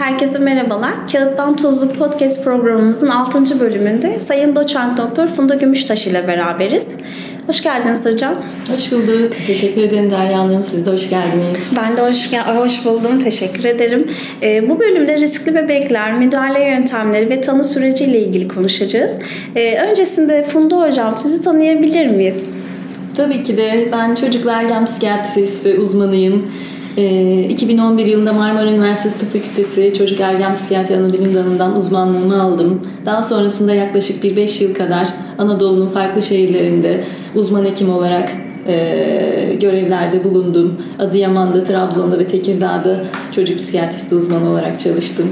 Herkese merhabalar. Kağıttan Tuzlu Podcast programımızın 6. bölümünde Sayın Doçent Doktor Funda Gümüştaş ile beraberiz. Hoş geldiniz hocam. Hoş bulduk. Teşekkür ederim Derya Hanım. Siz de hoş geldiniz. Ben de hoş, hoş buldum. Teşekkür ederim. Ee, bu bölümde riskli bebekler, müdahale yöntemleri ve tanı süreciyle ilgili konuşacağız. Ee, öncesinde Funda Hocam sizi tanıyabilir miyiz? Tabii ki de ben çocuk ve ergen psikiyatristi uzmanıyım. 2011 ee, yılında Marmara Üniversitesi Tıp Fakültesi Çocuk Ergen Psikiyatri Anabilim Dalı'ndan uzmanlığımı aldım. Daha sonrasında yaklaşık bir 5 yıl kadar Anadolu'nun farklı şehirlerinde uzman hekim olarak e, görevlerde bulundum. Adıyaman'da, Trabzon'da ve Tekirdağ'da çocuk psikiyatristi uzmanı olarak çalıştım.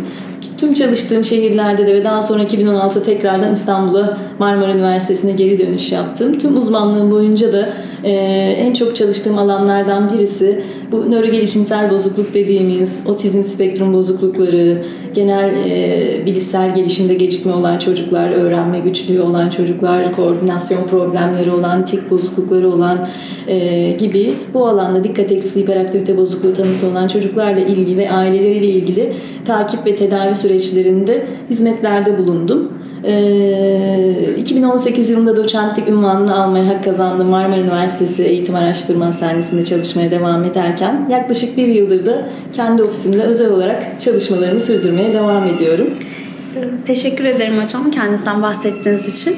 Tüm çalıştığım şehirlerde de ve daha sonra 2016 tekrardan İstanbul'a Marmara Üniversitesi'ne geri dönüş yaptım. Tüm uzmanlığım boyunca da e, en çok çalıştığım alanlardan birisi bu nörogelişimsel bozukluk dediğimiz otizm spektrum bozuklukları, genel e, bilişsel gelişimde gecikme olan çocuklar, öğrenme güçlüğü olan çocuklar, koordinasyon problemleri olan, tik bozuklukları olan e, gibi bu alanda dikkat eksikliği, hiperaktivite bozukluğu tanısı olan çocuklarla ilgili ve aileleriyle ilgili takip ve tedavi süreçlerinde hizmetlerde bulundum. 2018 ee, yılında doçentlik ünvanını almaya hak kazandım. Marmara Üniversitesi Eğitim Araştırma Hastanesi'nde çalışmaya devam ederken yaklaşık bir yıldır da kendi ofisimde özel olarak çalışmalarımı sürdürmeye devam ediyorum. Ee, teşekkür ederim hocam kendinizden bahsettiğiniz için.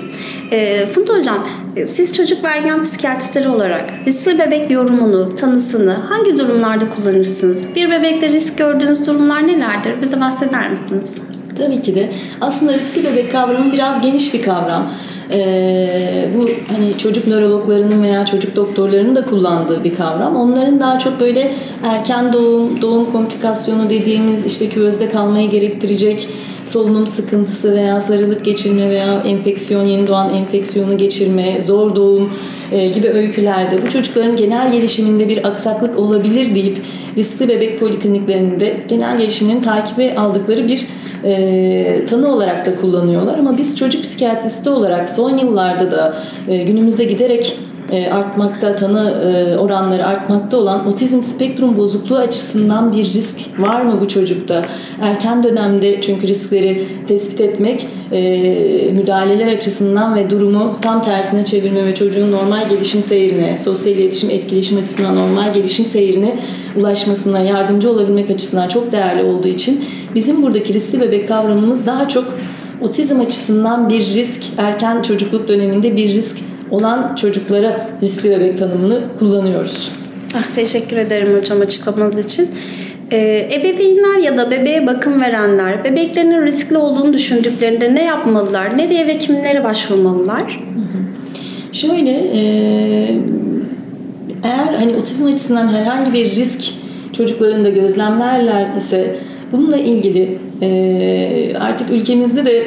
E, Funda hocam siz çocuk ve ergen psikiyatristleri olarak riskli bebek yorumunu, tanısını hangi durumlarda kullanırsınız? Bir bebekte risk gördüğünüz durumlar nelerdir? Bize bahseder misiniz? Tabii ki de. Aslında riskli bebek kavramı biraz geniş bir kavram. Ee, bu hani çocuk nörologlarının veya çocuk doktorlarının da kullandığı bir kavram. Onların daha çok böyle erken doğum, doğum komplikasyonu dediğimiz işte küvezde kalmayı gerektirecek solunum sıkıntısı veya sarılık geçirme veya enfeksiyon, yeni doğan enfeksiyonu geçirme, zor doğum e, gibi öykülerde bu çocukların genel gelişiminde bir aksaklık olabilir deyip riskli bebek polikliniklerinde genel gelişimini takibe aldıkları bir e, tanı olarak da kullanıyorlar. Ama biz çocuk psikiyatristi olarak son yıllarda da e, günümüzde giderek e, artmakta, tanı e, oranları artmakta olan otizm spektrum bozukluğu açısından bir risk var mı bu çocukta? Erken dönemde çünkü riskleri tespit etmek müdahaleler açısından ve durumu tam tersine çevirme ve çocuğun normal gelişim seyrine, sosyal iletişim, etkileşim açısından normal gelişim seyrine ulaşmasına yardımcı olabilmek açısından çok değerli olduğu için bizim buradaki riskli bebek kavramımız daha çok otizm açısından bir risk, erken çocukluk döneminde bir risk olan çocuklara riskli bebek tanımını kullanıyoruz. Ah, teşekkür ederim hocam açıklamanız için. Ee, ebeveynler ya da bebeğe bakım verenler bebeklerinin riskli olduğunu düşündüklerinde ne yapmalılar? Nereye ve kimlere başvurmalılar? Şöyle e, eğer hani otizm açısından herhangi bir risk çocukların da gözlemlerler ise bununla ilgili e, artık ülkemizde de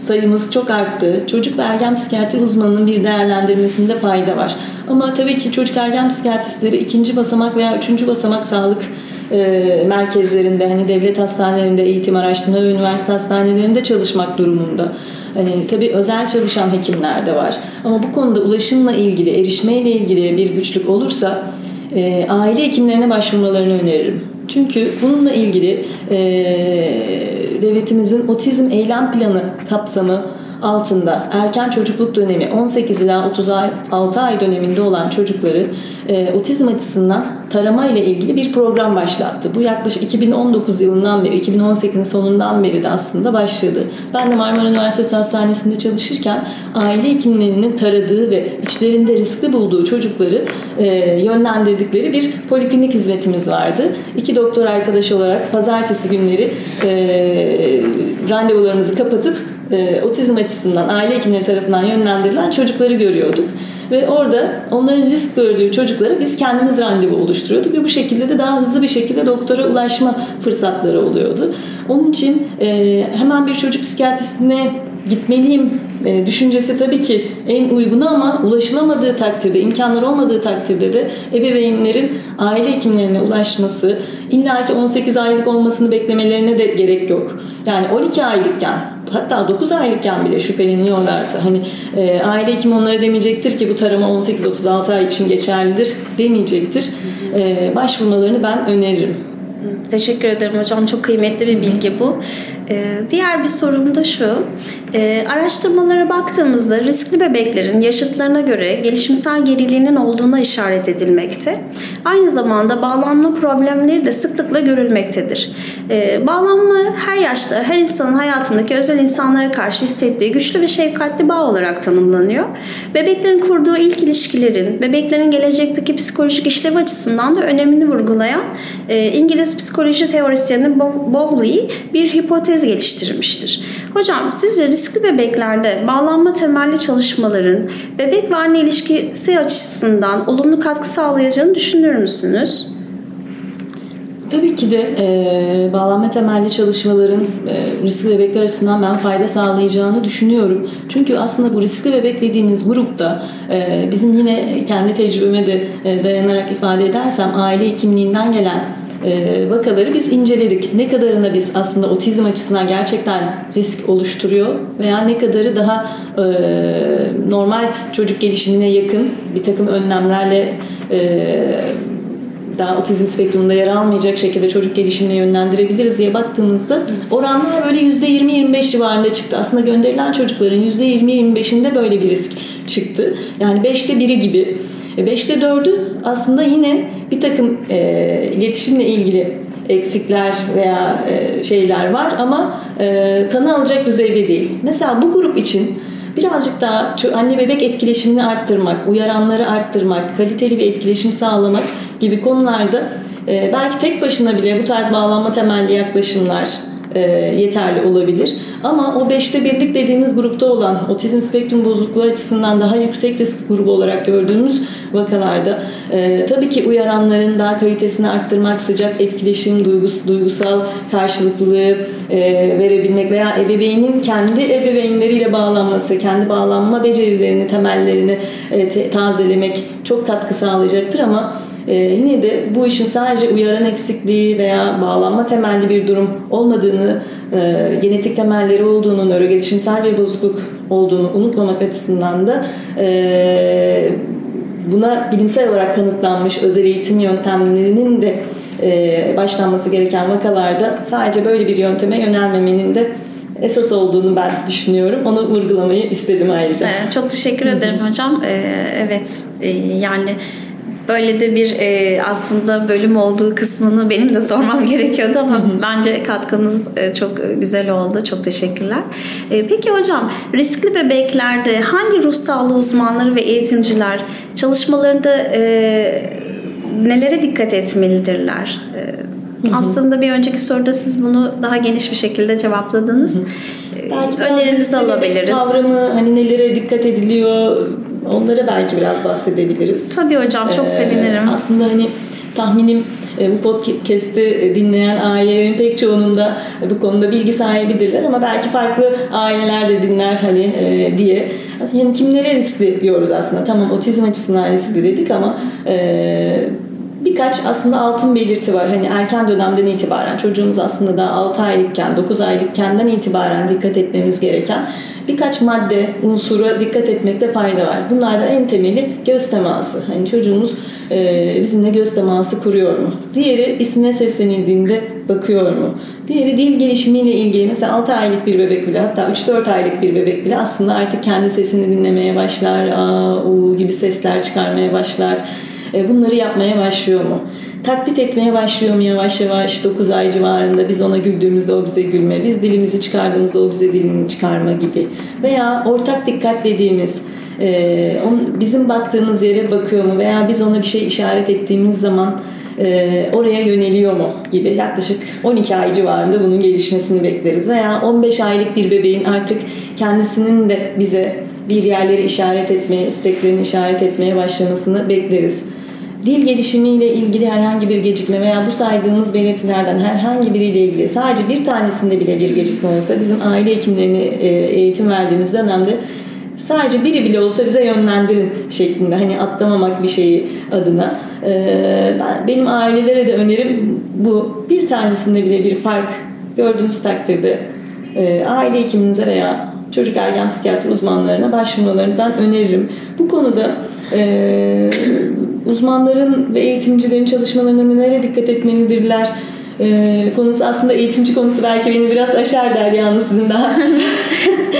sayımız çok arttı. Çocuk ve ergen psikiyatri uzmanının bir değerlendirmesinde fayda var. Ama tabii ki çocuk ergen psikiyatristleri ikinci basamak veya üçüncü basamak sağlık e, merkezlerinde hani devlet hastanelerinde eğitim araştırma ve üniversite hastanelerinde çalışmak durumunda. Hani tabii özel çalışan hekimler de var. Ama bu konuda ulaşımla ilgili, erişmeyle ilgili bir güçlük olursa e, aile hekimlerine başvurmalarını öneririm. Çünkü bununla ilgili e, devletimizin otizm eylem planı kapsamı altında erken çocukluk dönemi 18 ila 36 ay döneminde olan çocukları e, otizm açısından tarama ile ilgili bir program başlattı. Bu yaklaşık 2019 yılından beri, 2018'in sonundan beri de aslında başladı. Ben de Marmara Üniversitesi Hastanesi'nde çalışırken aile hekimlerinin taradığı ve içlerinde riskli bulduğu çocukları e, yönlendirdikleri bir poliklinik hizmetimiz vardı. İki doktor arkadaş olarak pazartesi günleri e, randevularımızı kapatıp e, otizm açısından aile hekimleri tarafından yönlendirilen çocukları görüyorduk. Ve orada onların risk gördüğü çocuklara biz kendimiz randevu oluşturuyorduk ve bu şekilde de daha hızlı bir şekilde doktora ulaşma fırsatları oluyordu. Onun için hemen bir çocuk psikiyatristine gitmeliyim e, düşüncesi tabii ki en uygunu ama ulaşılamadığı takdirde, imkanlar olmadığı takdirde de ebeveynlerin aile hekimlerine ulaşması, illa ki 18 aylık olmasını beklemelerine de gerek yok. Yani 12 aylıkken hatta 9 aylıkken bile şüpheleniyorlarsa hani e, aile hekimi onlara demeyecektir ki bu tarama 18-36 ay için geçerlidir demeyecektir. E, başvurmalarını ben öneririm. Teşekkür ederim hocam. Çok kıymetli bir bilgi bu. Ee, diğer bir sorum da şu. Ee, araştırmalara baktığımızda riskli bebeklerin yaşıtlarına göre gelişimsel geriliğinin olduğuna işaret edilmekte. Aynı zamanda bağlanma problemleri de sıklıkla görülmektedir. Ee, bağlanma her yaşta, her insanın hayatındaki özel insanlara karşı hissettiği güçlü ve şefkatli bağ olarak tanımlanıyor. Bebeklerin kurduğu ilk ilişkilerin, bebeklerin gelecekteki psikolojik işlev açısından da önemini vurgulayan e, İngiliz psikoloji teorisyeni Bowley bir hipotez geliştirmiştir. Hocam sizce riskli bebeklerde bağlanma temelli çalışmaların bebek ve anne ilişkisi açısından olumlu katkı sağlayacağını düşünür müsünüz? Tabii ki de e, bağlanma temelli çalışmaların e, riskli bebekler açısından ben fayda sağlayacağını düşünüyorum. Çünkü aslında bu riskli bebek dediğimiz grupta e, bizim yine kendi tecrübeme de e, dayanarak ifade edersem aile hekimliğinden gelen e, vakaları biz inceledik. Ne kadarına biz aslında otizm açısından gerçekten risk oluşturuyor veya ne kadarı daha e, normal çocuk gelişimine yakın bir takım önlemlerle e, daha otizm spektrumunda yer almayacak şekilde çocuk gelişimine yönlendirebiliriz diye baktığımızda oranlar böyle %20-25 civarında çıktı. Aslında gönderilen çocukların %20-25'inde böyle bir risk çıktı. Yani 5'te biri gibi. 5'te 4'ü aslında yine bir takım e, iletişimle ilgili eksikler veya e, şeyler var ama e, tanı alacak düzeyde değil. Mesela bu grup için birazcık daha anne bebek etkileşimini arttırmak, uyaranları arttırmak, kaliteli bir etkileşim sağlamak gibi konularda e, belki tek başına bile bu tarz bağlanma temelli yaklaşımlar e, yeterli olabilir. Ama o beşte birlik dediğimiz grupta olan otizm spektrum bozukluğu açısından daha yüksek risk grubu olarak gördüğümüz vakalarda. E, tabii ki uyaranların daha kalitesini arttırmak, sıcak etkileşim, duygus, duygusal karşılıklılığı e, verebilmek veya ebeveynin kendi ebeveynleriyle bağlanması, kendi bağlanma becerilerini, temellerini e, te, tazelemek çok katkı sağlayacaktır ama ee, yine de bu işin sadece uyaran eksikliği veya bağlanma temelli bir durum olmadığını, e, genetik temelleri olduğunu, nörogelişimsel bir bozukluk olduğunu unutmamak açısından da e, buna bilimsel olarak kanıtlanmış özel eğitim yöntemlerinin de e, başlanması gereken vakalarda sadece böyle bir yönteme yönelmemenin de esas olduğunu ben düşünüyorum. Onu vurgulamayı istedim ayrıca. Çok teşekkür ederim hocam. Ee, evet e, yani Böyle de bir e, aslında bölüm olduğu kısmını benim de sormam gerekiyordu ama bence katkınız e, çok güzel oldu. Çok teşekkürler. E, peki hocam riskli bebeklerde hangi ruh sağlığı uzmanları ve eğitimciler çalışmalarında e, nelere dikkat etmelidirler? E, aslında bir önceki soruda siz bunu daha geniş bir şekilde cevapladınız. E, belki Önerinizi alabiliriz. Kavramı hani nelere dikkat ediliyor Onlara belki biraz bahsedebiliriz. Tabii hocam çok ee, sevinirim. Aslında hani tahminim e, bu podcast'i dinleyen ailelerin pek çoğunun da bu konuda bilgi sahibidirler ama belki farklı aileler de dinler hani e, diye. Yani kimlere riskli diyoruz aslında. Tamam otizm açısından riskli dedik ama e, birkaç aslında altın belirti var. Hani erken dönemden itibaren çocuğumuz aslında daha 6 aylıkken, 9 aylıkkenden itibaren dikkat etmemiz gereken birkaç madde, unsura dikkat etmekte fayda var. Bunlardan en temeli göz teması. Hani çocuğumuz e, bizimle göz teması kuruyor mu? Diğeri ismine seslenildiğinde bakıyor mu? Diğeri dil gelişimiyle ilgili mesela 6 aylık bir bebek bile hatta 3-4 aylık bir bebek bile aslında artık kendi sesini dinlemeye başlar, aa, u gibi sesler çıkarmaya başlar. E, bunları yapmaya başlıyor mu? taklit etmeye başlıyor mu yavaş yavaş 9 ay civarında biz ona güldüğümüzde o bize gülme, biz dilimizi çıkardığımızda o bize dilini çıkarma gibi. Veya ortak dikkat dediğimiz e, bizim baktığımız yere bakıyor mu veya biz ona bir şey işaret ettiğimiz zaman e, oraya yöneliyor mu gibi yaklaşık 12 ay civarında bunun gelişmesini bekleriz. Veya 15 aylık bir bebeğin artık kendisinin de bize bir yerleri işaret etmeye, isteklerini işaret etmeye başlamasını bekleriz dil gelişimiyle ilgili herhangi bir gecikme veya bu saydığımız belirtilerden herhangi biriyle ilgili sadece bir tanesinde bile bir gecikme olsa bizim aile hekimlerine e, eğitim verdiğimiz dönemde sadece biri bile olsa bize yönlendirin şeklinde hani atlamamak bir şeyi adına e, ben, benim ailelere de önerim bu bir tanesinde bile bir fark gördüğünüz takdirde e, aile hekiminize veya çocuk ergen psikiyatri uzmanlarına başvurmalarını ben öneririm. Bu konuda e, uzmanların ve eğitimcilerin çalışmalarına nelere dikkat etmelidirler e, konusu aslında eğitimci konusu belki beni biraz aşar der yalnız sizin daha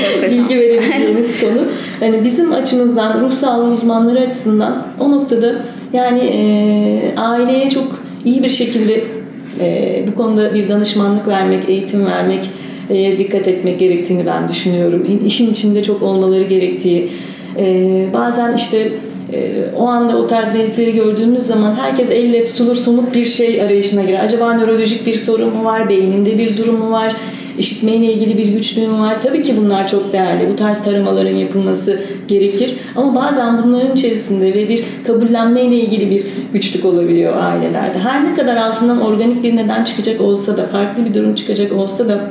bilgi verebileceğiniz konu. Yani bizim açımızdan ruh sağlığı uzmanları açısından o noktada yani e, aileye çok iyi bir şekilde e, bu konuda bir danışmanlık vermek, eğitim vermek, e, dikkat etmek gerektiğini ben düşünüyorum. İşin içinde çok olmaları gerektiği. E, bazen işte o anda o tarz belirtileri gördüğünüz zaman herkes elle tutulur somut bir şey arayışına girer. Acaba nörolojik bir sorun mu var, beyninde bir durum mu var, işitmeyle ilgili bir güçlüğüm var. Tabii ki bunlar çok değerli. Bu tarz taramaların yapılması gerekir. Ama bazen bunların içerisinde ve bir kabullenmeyle ilgili bir güçlük olabiliyor ailelerde. Her ne kadar altından organik bir neden çıkacak olsa da, farklı bir durum çıkacak olsa da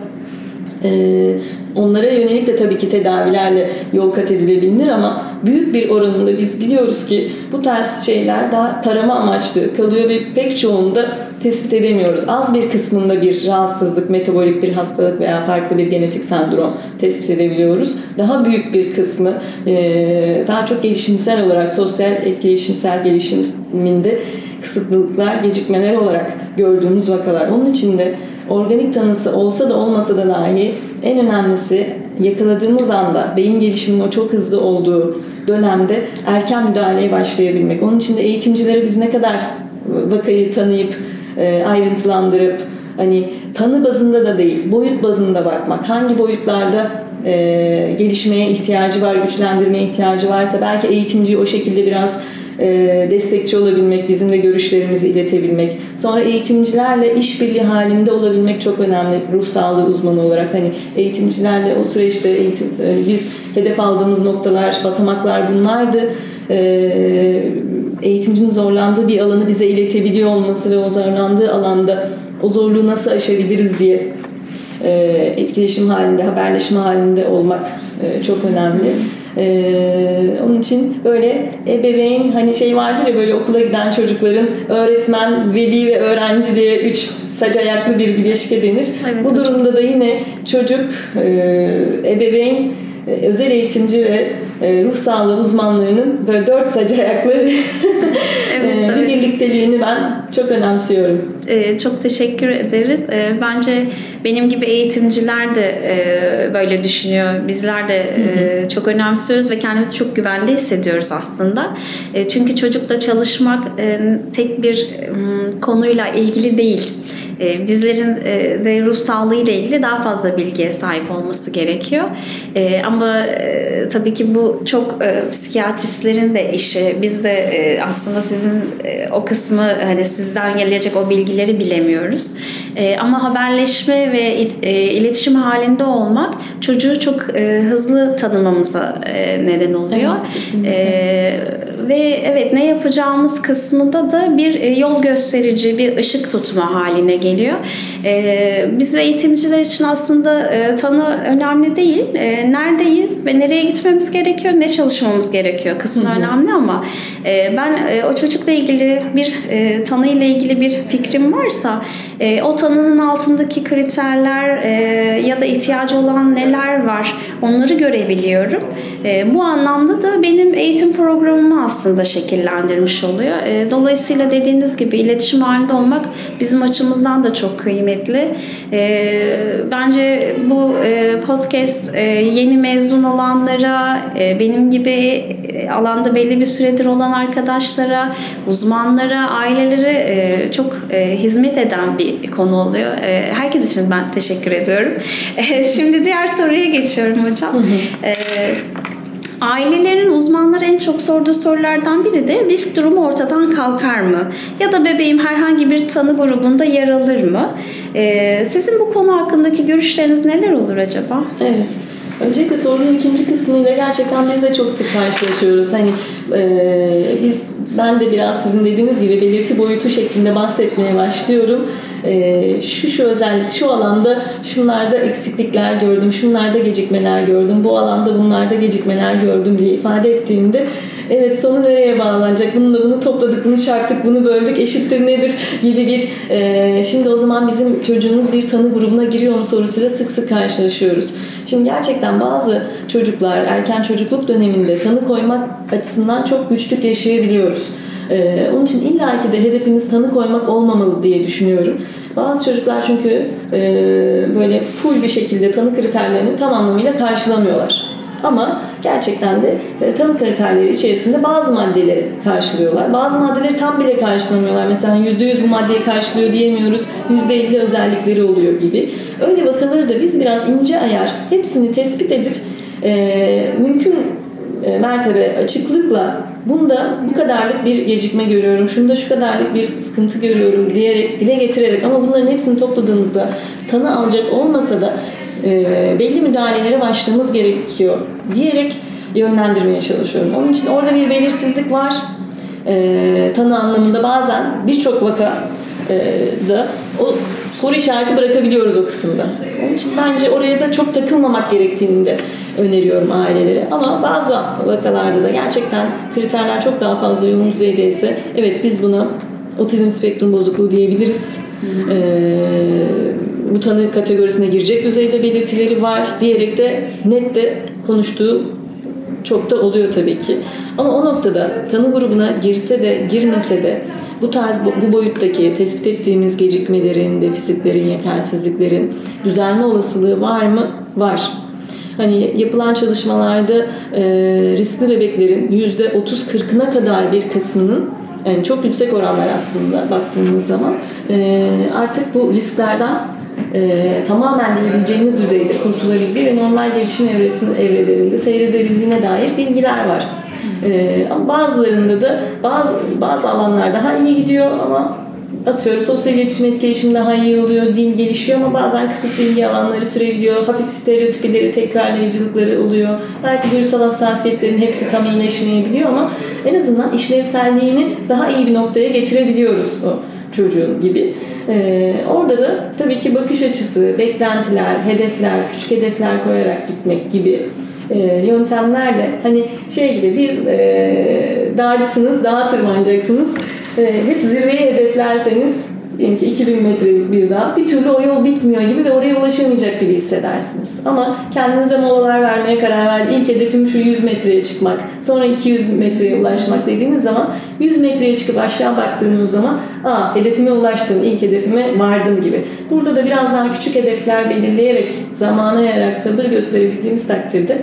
ee, onlara yönelik de tabii ki tedavilerle yol kat edilebilir ama büyük bir oranında biz biliyoruz ki bu tarz şeyler daha tarama amaçlı kalıyor ve pek çoğunda tespit edemiyoruz. Az bir kısmında bir rahatsızlık, metabolik bir hastalık veya farklı bir genetik sendrom tespit edebiliyoruz. Daha büyük bir kısmı e, daha çok gelişimsel olarak sosyal etkileşimsel gelişiminde kısıtlılıklar, gecikmeler olarak gördüğümüz vakalar. Onun için de organik tanısı olsa da olmasa da dahi en önemlisi yakaladığımız anda beyin gelişiminin o çok hızlı olduğu dönemde erken müdahaleye başlayabilmek. Onun için de eğitimcilere biz ne kadar vakayı tanıyıp e, ayrıntılandırıp hani tanı bazında da değil boyut bazında bakmak. Hangi boyutlarda e, gelişmeye ihtiyacı var, güçlendirmeye ihtiyacı varsa belki eğitimciyi o şekilde biraz destekçi olabilmek, bizim de görüşlerimizi iletebilmek. Sonra eğitimcilerle işbirliği halinde olabilmek çok önemli. Ruh sağlığı uzmanı olarak hani eğitimcilerle o süreçte eğitim, e, biz hedef aldığımız noktalar, basamaklar bunlardı. E, eğitimcinin zorlandığı bir alanı bize iletebiliyor olması ve o zorlandığı alanda o zorluğu nasıl aşabiliriz diye etkileşim halinde, haberleşme halinde olmak çok önemli. Ee, onun için böyle ebeveyn hani şey vardır ya böyle okula giden çocukların öğretmen, veli ve öğrenci diye üç sac ayaklı bir bileşke denir. Evet, Bu durumda da yine çocuk, e, ebeveyn, e, özel eğitimci ve e, ruh sağlığı uzmanlarının böyle dört sac ayaklı evet, bir birlikteliğini ben çok önemsiyorum. Ee, çok teşekkür ederiz. Ee, bence benim gibi eğitimciler de e, böyle düşünüyor. Bizler de e, çok önemsiyoruz ve kendimizi çok güvende hissediyoruz aslında. E, çünkü çocukla çalışmak e, tek bir e, konuyla ilgili değil. E, bizlerin e, de ruh sağlığı ile ilgili daha fazla bilgiye sahip olması gerekiyor. E, ama tabii ki bu çok psikiyatristlerin de işi. Biz de aslında sizin o kısmı hani sizden gelecek o bilgileri bilemiyoruz. Ama haberleşme ve iletişim halinde olmak çocuğu çok hızlı tanımamıza neden oluyor. Evet, ve evet ne yapacağımız kısmında da bir yol gösterici, bir ışık tutma haline geliyor. E, biz eğitimciler için aslında e, tanı önemli değil. E, neredeyiz ve nereye gitmemiz gerekiyor, ne çalışmamız gerekiyor kısmı hı hı. önemli ama e, ben e, o çocukla ilgili bir e, tanı ile ilgili bir fikrim varsa e, o tanının altındaki kriterler e, ya da ihtiyacı olan neler var onları görebiliyorum. E, bu anlamda da benim eğitim programımı aslında şekillendirmiş oluyor. E, dolayısıyla dediğiniz gibi iletişim halinde olmak bizim açımızdan da çok kıymetli. E, bence bu e, podcast e, yeni mezun olanlara, e, benim gibi e, alanda belli bir süredir olan arkadaşlara, uzmanlara, ailelere e, çok e, hizmet eden bir konu oluyor. E, herkes için ben teşekkür ediyorum. E, şimdi diğer soruya geçiyorum hocam. E, Ailelerin uzmanları en çok sorduğu sorulardan biri de risk durumu ortadan kalkar mı? Ya da bebeğim herhangi bir tanı grubunda yer alır mı? Ee, sizin bu konu hakkındaki görüşleriniz neler olur acaba? Evet. Öncelikle sorunun ikinci kısmıyla gerçekten biz de çok sık karşılaşıyoruz. Hani e, biz ben de biraz sizin dediğiniz gibi belirti boyutu şeklinde bahsetmeye başlıyorum. E, şu şu özellik, şu alanda şunlarda eksiklikler gördüm, şunlarda gecikmeler gördüm, bu alanda bunlarda gecikmeler gördüm diye ifade ettiğimde evet sonu nereye bağlanacak, bununla bunu topladık, bunu çarptık, bunu böldük, eşittir nedir gibi bir e, şimdi o zaman bizim çocuğumuz bir tanı grubuna giriyor mu sorusuyla sık sık karşılaşıyoruz. Şimdi gerçekten bazı çocuklar erken çocukluk döneminde tanı koymak açısından çok güçlük yaşayabiliyoruz. Ee, onun için illaki de hedefimiz tanı koymak olmamalı diye düşünüyorum. Bazı çocuklar çünkü e, böyle full bir şekilde tanı kriterlerini tam anlamıyla karşılamıyorlar. Ama gerçekten de e, tanı kriterleri içerisinde bazı maddeleri karşılıyorlar. Bazı maddeleri tam bile karşılamıyorlar. Mesela %100 bu maddeyi karşılıyor diyemiyoruz. %50 özellikleri oluyor gibi. Öyle vakaları da biz biraz ince ayar hepsini tespit edip e, mümkün mertebe açıklıkla bunda bu kadarlık bir gecikme görüyorum, şunda şu kadarlık bir sıkıntı görüyorum diyerek, dile getirerek ama bunların hepsini topladığımızda tanı alacak olmasa da e, belli müdahalelere başlamamız gerekiyor diyerek yönlendirmeye çalışıyorum. Onun için orada bir belirsizlik var. E, tanı anlamında bazen birçok vaka e, da o soru işareti bırakabiliyoruz o kısımda. Onun için bence oraya da çok takılmamak gerektiğini de öneriyorum ailelere. Ama bazı vakalarda da gerçekten kriterler çok daha fazla yoğun düzeydeyse evet biz buna otizm spektrum bozukluğu diyebiliriz. Ee, bu tanı kategorisine girecek düzeyde belirtileri var diyerek de net de konuştuğu çok da oluyor tabii ki. Ama o noktada tanı grubuna girse de girmese de bu tarz bu boyuttaki tespit ettiğimiz gecikmelerin, defisitlerin, yetersizliklerin düzenli olasılığı var mı? Var. Hani yapılan çalışmalarda e, riskli bebeklerin %30-40'ına kadar bir kısmının yani çok yüksek oranlar aslında baktığımız zaman e, artık bu risklerden e, tamamen diyebileceğimiz düzeyde kurtulabildiği ve normal gelişim evresinin evrelerinde seyredebildiğine dair bilgiler var. E, ama bazılarında da bazı bazı alanlar daha iyi gidiyor ama atıyorum sosyal iletişim etkileşim daha iyi oluyor, dil gelişiyor ama bazen kısıtlı ilgi alanları sürebiliyor, hafif stereotipileri, tekrarlayıcılıkları oluyor. Belki duygusal hassasiyetlerin hepsi tam iyileşmeyebiliyor ama en azından işlevselliğini daha iyi bir noktaya getirebiliyoruz o çocuğun gibi. Ee, orada da tabii ki bakış açısı, beklentiler, hedefler, küçük hedefler koyarak gitmek gibi e, yöntemlerle hani şey gibi bir e, dağcısınız, dağa tırmanacaksınız. E, hep zirveyi hedeflerseniz diyelim ki 2000 metrelik bir dağ bir türlü o yol bitmiyor gibi ve oraya ulaşamayacak gibi hissedersiniz. Ama kendinize molalar vermeye karar verdi. İlk hedefim şu 100 metreye çıkmak. Sonra 200 metreye ulaşmak dediğiniz zaman 100 metreye çıkıp aşağı baktığınız zaman aa hedefime ulaştım, ilk hedefime vardım gibi. Burada da biraz daha küçük hedefler belirleyerek, zamana yayarak sabır gösterebildiğimiz takdirde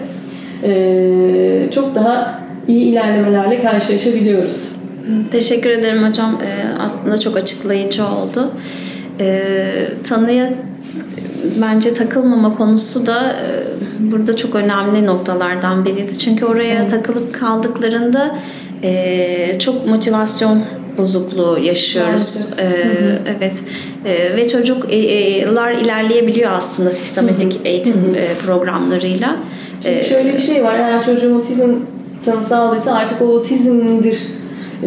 çok daha iyi ilerlemelerle karşılaşabiliyoruz. Teşekkür ederim hocam. Ee, aslında çok açıklayıcı oldu. Ee, tanıya bence takılmama konusu da e, burada çok önemli noktalardan biriydi. Çünkü oraya evet. takılıp kaldıklarında e, çok motivasyon bozukluğu yaşıyoruz. Ee, Evet. Ee, ve çocuklar ilerleyebiliyor aslında sistematik eğitim hı hı. E, programlarıyla. Şimdi şöyle bir şey var. Eğer çocuğun otizm tanısı aldıysa artık o otizmlidir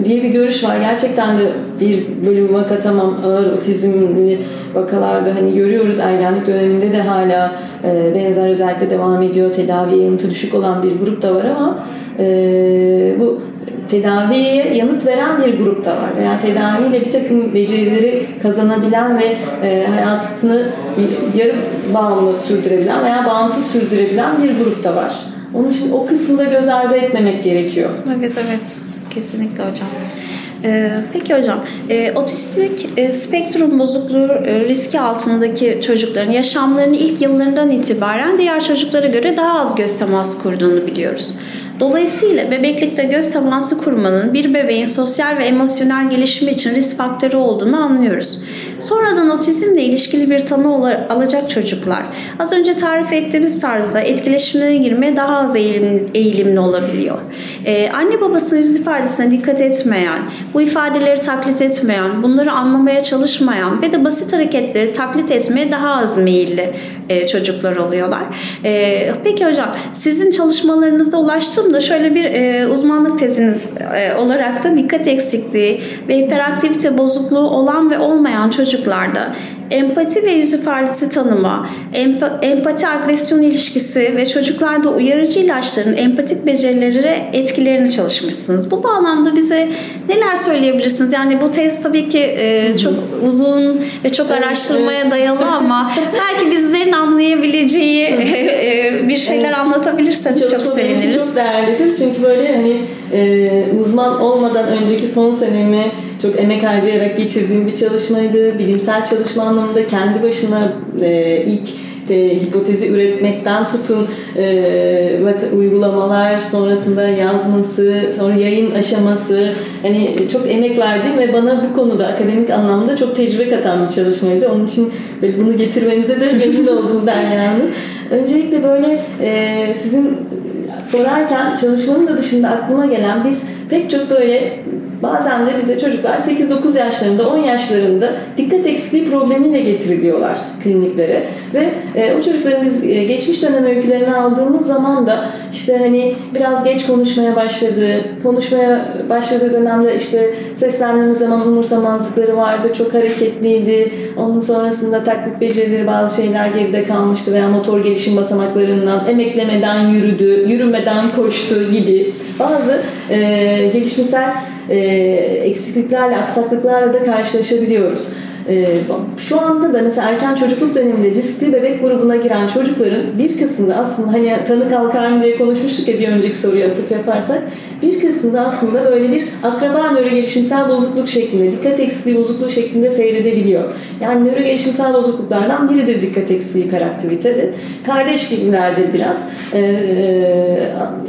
diye bir görüş var. Gerçekten de bir bölüm vaka tamam ağır otizmli vakalarda hani görüyoruz ergenlik döneminde de hala e, benzer özellikle devam ediyor. Tedaviye yanıtı düşük olan bir grup da var ama e, bu tedaviye yanıt veren bir grup da var veya tedaviyle bir takım becerileri kazanabilen ve e, hayatını yarı bağımlı sürdürebilen veya bağımsız sürdürebilen bir grup da var. Onun için o kısmı da göz ardı etmemek gerekiyor. Evet evet. Kesinlikle hocam. Ee, peki hocam, e, otistik e, spektrum bozukluğu e, riski altındaki çocukların yaşamlarının ilk yıllarından itibaren diğer çocuklara göre daha az göz teması kurduğunu biliyoruz. Dolayısıyla bebeklikte göz teması kurmanın bir bebeğin sosyal ve emosyonel gelişimi için risk faktörü olduğunu anlıyoruz. Sonradan otizmle ilişkili bir tanı alacak çocuklar az önce tarif ettiğimiz tarzda etkileşimine girmeye daha az eğilimli olabiliyor. Ee, anne babasının yüz ifadesine dikkat etmeyen, bu ifadeleri taklit etmeyen, bunları anlamaya çalışmayan ve de basit hareketleri taklit etmeye daha az meyilli e, çocuklar oluyorlar. E, peki hocam sizin çalışmalarınızda ulaştığımda şöyle bir e, uzmanlık teziniz e, olarak da dikkat eksikliği ve hiperaktivite bozukluğu olan ve olmayan çocuklar çocuklarda empati ve yüz ifadesi tanıma, empati agresyon ilişkisi ve çocuklarda uyarıcı ilaçların empatik becerileri etkilerini çalışmışsınız. Bu bağlamda bize neler söyleyebilirsiniz? Yani bu test tabii ki e, çok uzun ve çok araştırmaya dayalı ama belki bizlerin anlayabileceği e, bir şeyler evet. anlatabilirseniz çok seviniriz. çok değerlidir çünkü böyle hani e, uzman olmadan önceki son senemi çok emek harcayarak geçirdiğim bir çalışmaydı. Bilimsel çalışma anlamında kendi başına e, ilk e, hipotezi üretmekten tutun e, uygulamalar sonrasında yazması, sonra yayın aşaması hani çok emek verdim ve bana bu konuda akademik anlamda çok tecrübe katan bir çalışmaydı. Onun için bunu getirmenize de memnun oldum Derya Hanım. Öncelikle böyle e, sizin sorarken çalışmanın da dışında aklıma gelen biz pek çok böyle Bazen de bize çocuklar 8-9 yaşlarında, 10 yaşlarında dikkat eksikliği problemiyle getiriliyorlar kliniklere. Ve e, o çocukların biz e, geçmiş dönem öykülerini aldığımız zaman da işte hani biraz geç konuşmaya başladı, konuşmaya başladığı dönemde işte seslendiğimiz zaman umursamazlıkları vardı, çok hareketliydi. Onun sonrasında taklit becerileri bazı şeyler geride kalmıştı veya motor gelişim basamaklarından emeklemeden yürüdü, yürümeden koştu gibi bazı e, gelişmesel e, eksikliklerle, aksaklıklarla da karşılaşabiliyoruz. E, şu anda da mesela erken çocukluk döneminde riskli bebek grubuna giren çocukların bir kısmında aslında hani tanı kalkar diye konuşmuştuk ya bir önceki soruya atıf yaparsak bir kısmında aslında böyle bir akraba nörogelişimsel bozukluk şeklinde, dikkat eksikliği bozukluğu şeklinde seyredebiliyor. Yani nörogelişimsel bozukluklardan biridir dikkat eksikliği hiperaktivitede. Kardeş gibilerdir biraz. Ee,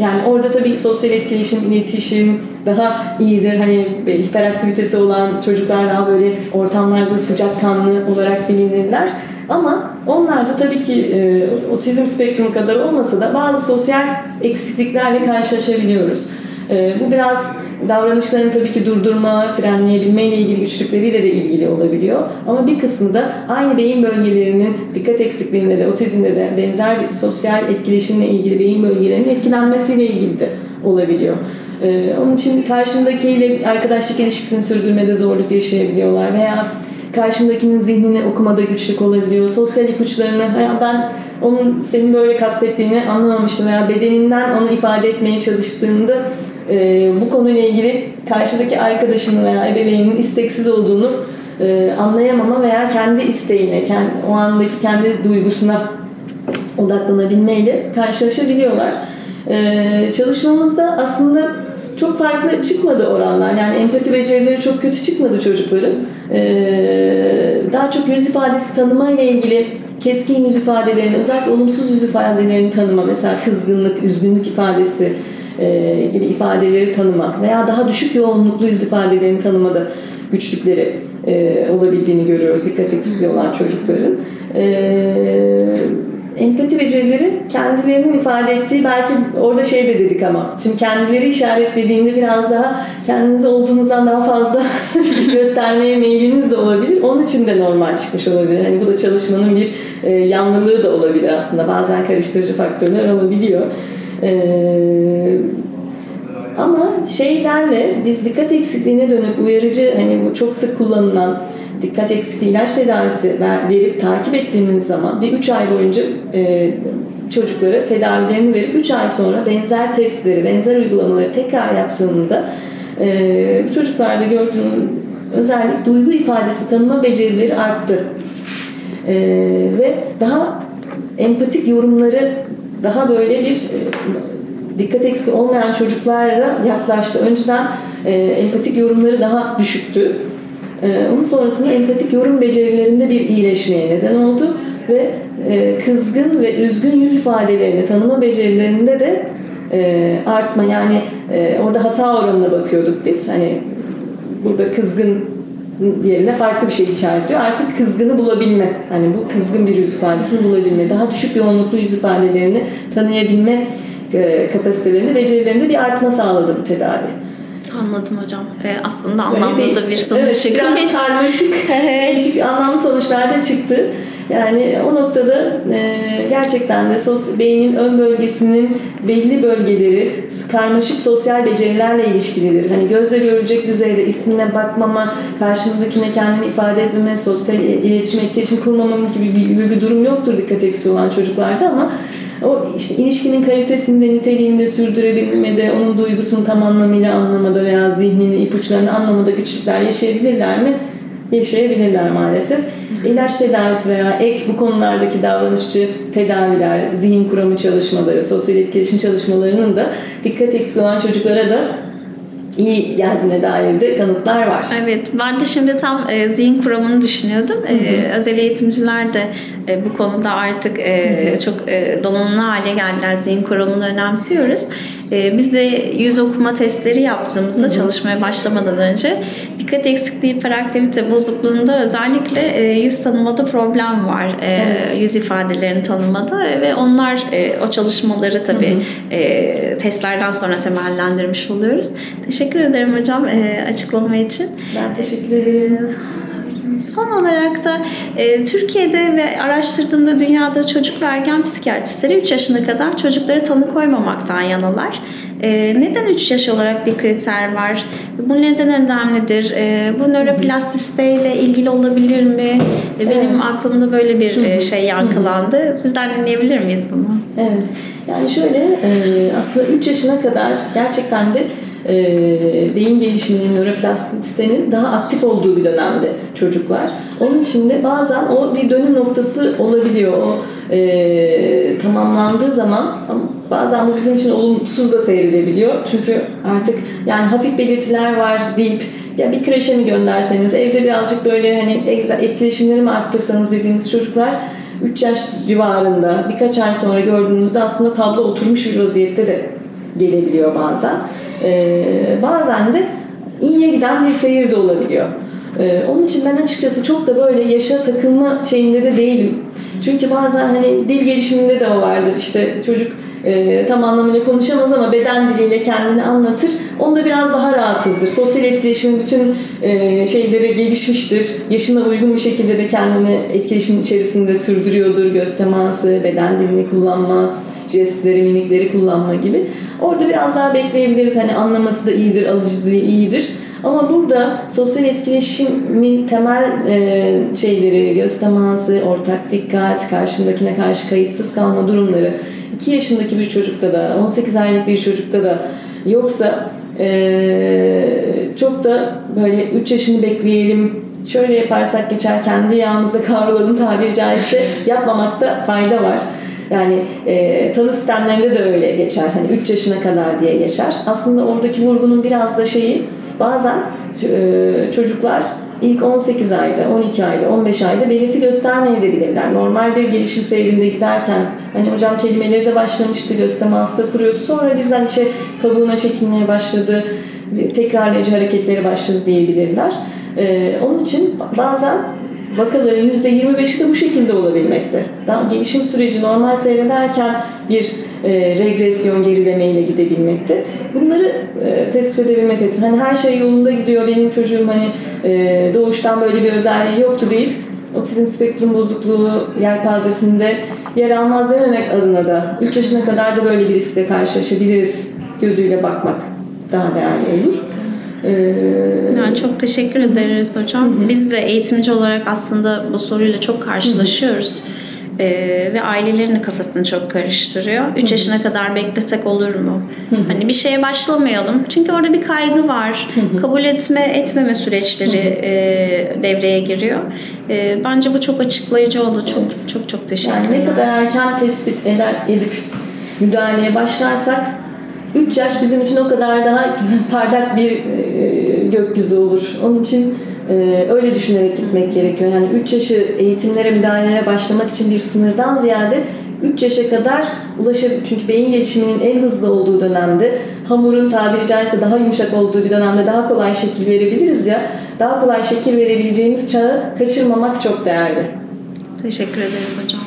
yani orada tabii sosyal etkileşim, iletişim daha iyidir. Hani hiperaktivitesi olan çocuklar daha böyle ortamlarda sıcakkanlı olarak bilinirler. Ama onlar da tabii ki e, otizm spektrumu kadar olmasa da bazı sosyal eksikliklerle karşılaşabiliyoruz. Ee, bu biraz davranışlarını tabii ki durdurma, frenleyebilme ile ilgili güçlükleriyle de ilgili olabiliyor. Ama bir kısmı da aynı beyin bölgelerinin dikkat eksikliğinde de, otizmde de benzer bir sosyal etkileşimle ilgili beyin bölgelerinin etkilenmesiyle ilgili de olabiliyor. Ee, onun için karşındakiyle arkadaşlık ilişkisini sürdürmede zorluk yaşayabiliyorlar veya karşımdakinin zihnini okumada güçlük olabiliyor. Sosyal ipuçlarını ben onun senin böyle kastettiğini anlamamıştım veya bedeninden onu ifade etmeye çalıştığında e, bu konuyla ilgili karşıdaki arkadaşının veya ebeveyninin isteksiz olduğunu e, anlayamama veya kendi isteğine, kendi, o andaki kendi duygusuna odaklanabilmeyle karşılaşabiliyorlar. E, çalışmamızda aslında çok farklı çıkmadı oranlar. Yani empati becerileri çok kötü çıkmadı çocukların. Ee, daha çok yüz ifadesi tanıma ile ilgili keskin yüz ifadelerini, özellikle olumsuz yüz ifadelerini tanıma, mesela kızgınlık, üzgünlük ifadesi gibi ifadeleri tanıma veya daha düşük yoğunluklu yüz ifadelerini tanımada güçlükleri e, olabildiğini görüyoruz dikkat eksikliği olan çocukların. E, empati becerileri kendilerinin ifade ettiği belki orada şey de dedik ama şimdi kendileri işaretlediğinde biraz daha kendiniz olduğunuzdan daha fazla göstermeye meyliniz de olabilir. Onun için de normal çıkmış olabilir. Hani bu da çalışmanın bir e, yanlılığı da olabilir aslında. Bazen karıştırıcı faktörler olabiliyor. Eee ama şeylerle biz dikkat eksikliğine dönük uyarıcı hani bu çok sık kullanılan dikkat eksikliği ilaç tedavisi ver, verip takip ettiğimiz zaman bir 3 ay boyunca e, çocuklara tedavilerini verip 3 ay sonra benzer testleri, benzer uygulamaları tekrar yaptığımda e, bu çocuklarda gördüğüm özellik duygu ifadesi tanıma becerileri arttı. E, ve daha empatik yorumları daha böyle bir e, dikkat eksikliği olmayan çocuklara yaklaştı. Önceden e, empatik yorumları daha düşüktü. E, onun sonrasında empatik yorum becerilerinde bir iyileşmeye neden oldu ve kızgın ve üzgün yüz ifadelerini tanıma becerilerinde de artma yani orada hata oranına bakıyorduk biz hani burada kızgın yerine farklı bir şey işaretliyor. Artık kızgını bulabilme. Hani bu kızgın bir yüz ifadesini bulabilme. Daha düşük yoğunluklu yüz ifadelerini tanıyabilme e, kapasitelerini, becerilerinde bir artma sağladı bu tedavi. Anladım hocam. Ee, aslında anlamlı da bir sonuç evet, çıkmış. Biraz karmaşık, değişik anlamlı sonuçlar da çıktı. Yani o noktada e, gerçekten de sos, beynin ön bölgesinin belli bölgeleri karmaşık sosyal becerilerle ilişkilidir. Hani gözle görülecek düzeyde ismine bakmama, karşımdakine kendini ifade etmeme, sosyal iletişim, etkileşim kurmama gibi bir, bir durum yoktur dikkat eksiği olan çocuklarda ama o işte ilişkinin kalitesinde, niteliğinde sürdürebilmede, onun duygusunu tam anlamıyla anlamada veya zihnini, ipuçlarını anlamada güçlükler yaşayabilirler mi? Yaşayabilirler maalesef. İlaç tedavisi veya ek bu konulardaki davranışçı tedaviler, zihin kuramı çalışmaları, sosyal etkileşim çalışmalarının da dikkat eksiği olan çocuklara da iyi geldiğine dair de kanıtlar var. Evet, ben de şimdi tam e, zihin kuramını düşünüyordum. E, özel eğitimciler de e, bu konuda artık e, çok e, donanımlı hale geldiler. Zihin kuramını önemsiyoruz. E, biz de yüz okuma testleri yaptığımızda Hı-hı. çalışmaya başlamadan önce dikkat eksikliği, hiperaktivite bozukluğunda özellikle e, yüz tanımada problem var. E, evet. Yüz ifadelerini tanımada ve onlar e, o çalışmaları tabii e, testlerden sonra temellendirmiş oluyoruz. Teşekkür ederim hocam e, açıklama için. Ben teşekkür ederim. Son olarak da e, Türkiye'de ve araştırdığımda dünyada çocuk ve ergen psikiyatristleri 3 yaşına kadar çocukları tanı koymamaktan yanalar. E, neden 3 yaş olarak bir kriter var? Bu neden önemlidir? E, bu nöroplastisite ilgili olabilir mi? E, benim evet. aklımda böyle bir e, şey yankılandı. Sizden dinleyebilir miyiz bunu? Evet. Yani şöyle e, aslında 3 yaşına kadar gerçekten de e, beyin gelişiminin, nöroplastisitenin daha aktif olduğu bir dönemde çocuklar. Onun için de bazen o bir dönüm noktası olabiliyor. O e, tamamlandığı zaman bazen bu bizim için olumsuz da seyredilebiliyor. Çünkü artık yani hafif belirtiler var deyip ya bir kreşe mi gönderseniz, evde birazcık böyle hani etkileşimleri mi arttırsanız dediğimiz çocuklar 3 yaş civarında birkaç ay sonra gördüğünüzde aslında tablo oturmuş bir vaziyette de gelebiliyor bazen. Ee, bazen de iyiye giden bir seyir de olabiliyor. Ee, onun için ben açıkçası çok da böyle yaşa takılma şeyinde de değilim. Çünkü bazen hani dil gelişiminde de o vardır. İşte çocuk e, tam anlamıyla konuşamaz ama beden diliyle kendini anlatır. Onda biraz daha rahatsızdır. Sosyal etkileşimin bütün e, şeyleri gelişmiştir. Yaşına uygun bir şekilde de kendini etkileşim içerisinde sürdürüyordur. Göz teması, beden dilini kullanma, jestleri, mimikleri kullanma gibi. Orada biraz daha bekleyebiliriz. Hani anlaması da iyidir, alıcılığı iyidir. Ama burada sosyal etkileşimin temel e, şeyleri, göz teması, ortak dikkat, karşındakine karşı kayıtsız kalma durumları 2 yaşındaki bir çocukta da 18 aylık bir çocukta da yoksa e, çok da böyle 3 yaşını bekleyelim şöyle yaparsak geçer kendi yağımızda kavrulalım tabiri caizse yapmamakta fayda var. Yani e, tanı sistemlerinde de öyle geçer. Hani 3 yaşına kadar diye geçer. Aslında oradaki vurgunun biraz da şeyi bazen e, çocuklar ilk 18 ayda, 12 ayda, 15 ayda belirti göstermeyebilirler. Normal bir gelişim seyrinde giderken hani hocam kelimeleri de başlamıştı, göz teması kuruyordu. Sonra birden içe kabuğuna çekilmeye başladı, tekrarlayıcı hareketleri başladı diyebilirler. Ee, onun için bazen vakaların %25'i de bu şekilde olabilmekte. Daha gelişim süreci normal seyrederken bir e, regresyon gerilemeyle gidebilmekte. Bunları e, tespit edebilmek için hani her şey yolunda gidiyor benim çocuğum hani e, doğuştan böyle bir özelliği yoktu deyip otizm spektrum bozukluğu yelpazesinde yer almaz dememek adına da 3 yaşına kadar da böyle bir riskle karşılaşabiliriz gözüyle bakmak daha değerli olur. Ee, yani çok teşekkür ederiz hocam. Biz de eğitimci olarak aslında bu soruyla çok karşılaşıyoruz. Ee, ve ailelerin kafasını çok karıştırıyor. 3 yaşına kadar beklesek olur mu? Hani bir şeye başlamayalım. Çünkü orada bir kaygı var. Kabul etme etmeme süreçleri e, devreye giriyor. E, bence bu çok açıklayıcı oldu. Çok çok çok teşekkürler. Yani ne kadar erken tespit eder, edip müdahaleye başlarsak 3 yaş bizim için o kadar daha parlak bir e, gökyüzü olur. Onun için e, öyle düşünerek gitmek gerekiyor. Yani 3 yaşı eğitimlere, müdahalelere başlamak için bir sınırdan ziyade 3 yaşa kadar ulaşabilir. Çünkü beyin gelişiminin en hızlı olduğu dönemde, hamurun tabiri caizse daha yumuşak olduğu bir dönemde daha kolay şekil verebiliriz ya. Daha kolay şekil verebileceğimiz çağı kaçırmamak çok değerli. Teşekkür ederiz hocam.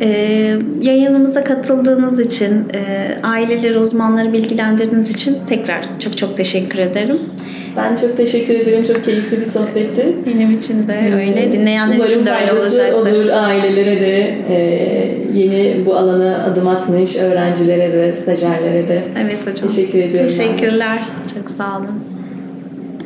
Ee, yayınımıza katıldığınız için, e, aileleri, uzmanları bilgilendirdiğiniz için tekrar çok çok teşekkür ederim. Ben çok teşekkür ederim. Çok keyifli bir sohbetti. Benim için de öyle. Dinleyenler Umarım için de öyle olacaktır. olur ailelere de, e, yeni bu alana adım atmış öğrencilere de, stajyerlere de. Evet hocam. Teşekkür ediyorum. Teşekkürler. Ben. Çok sağ olun.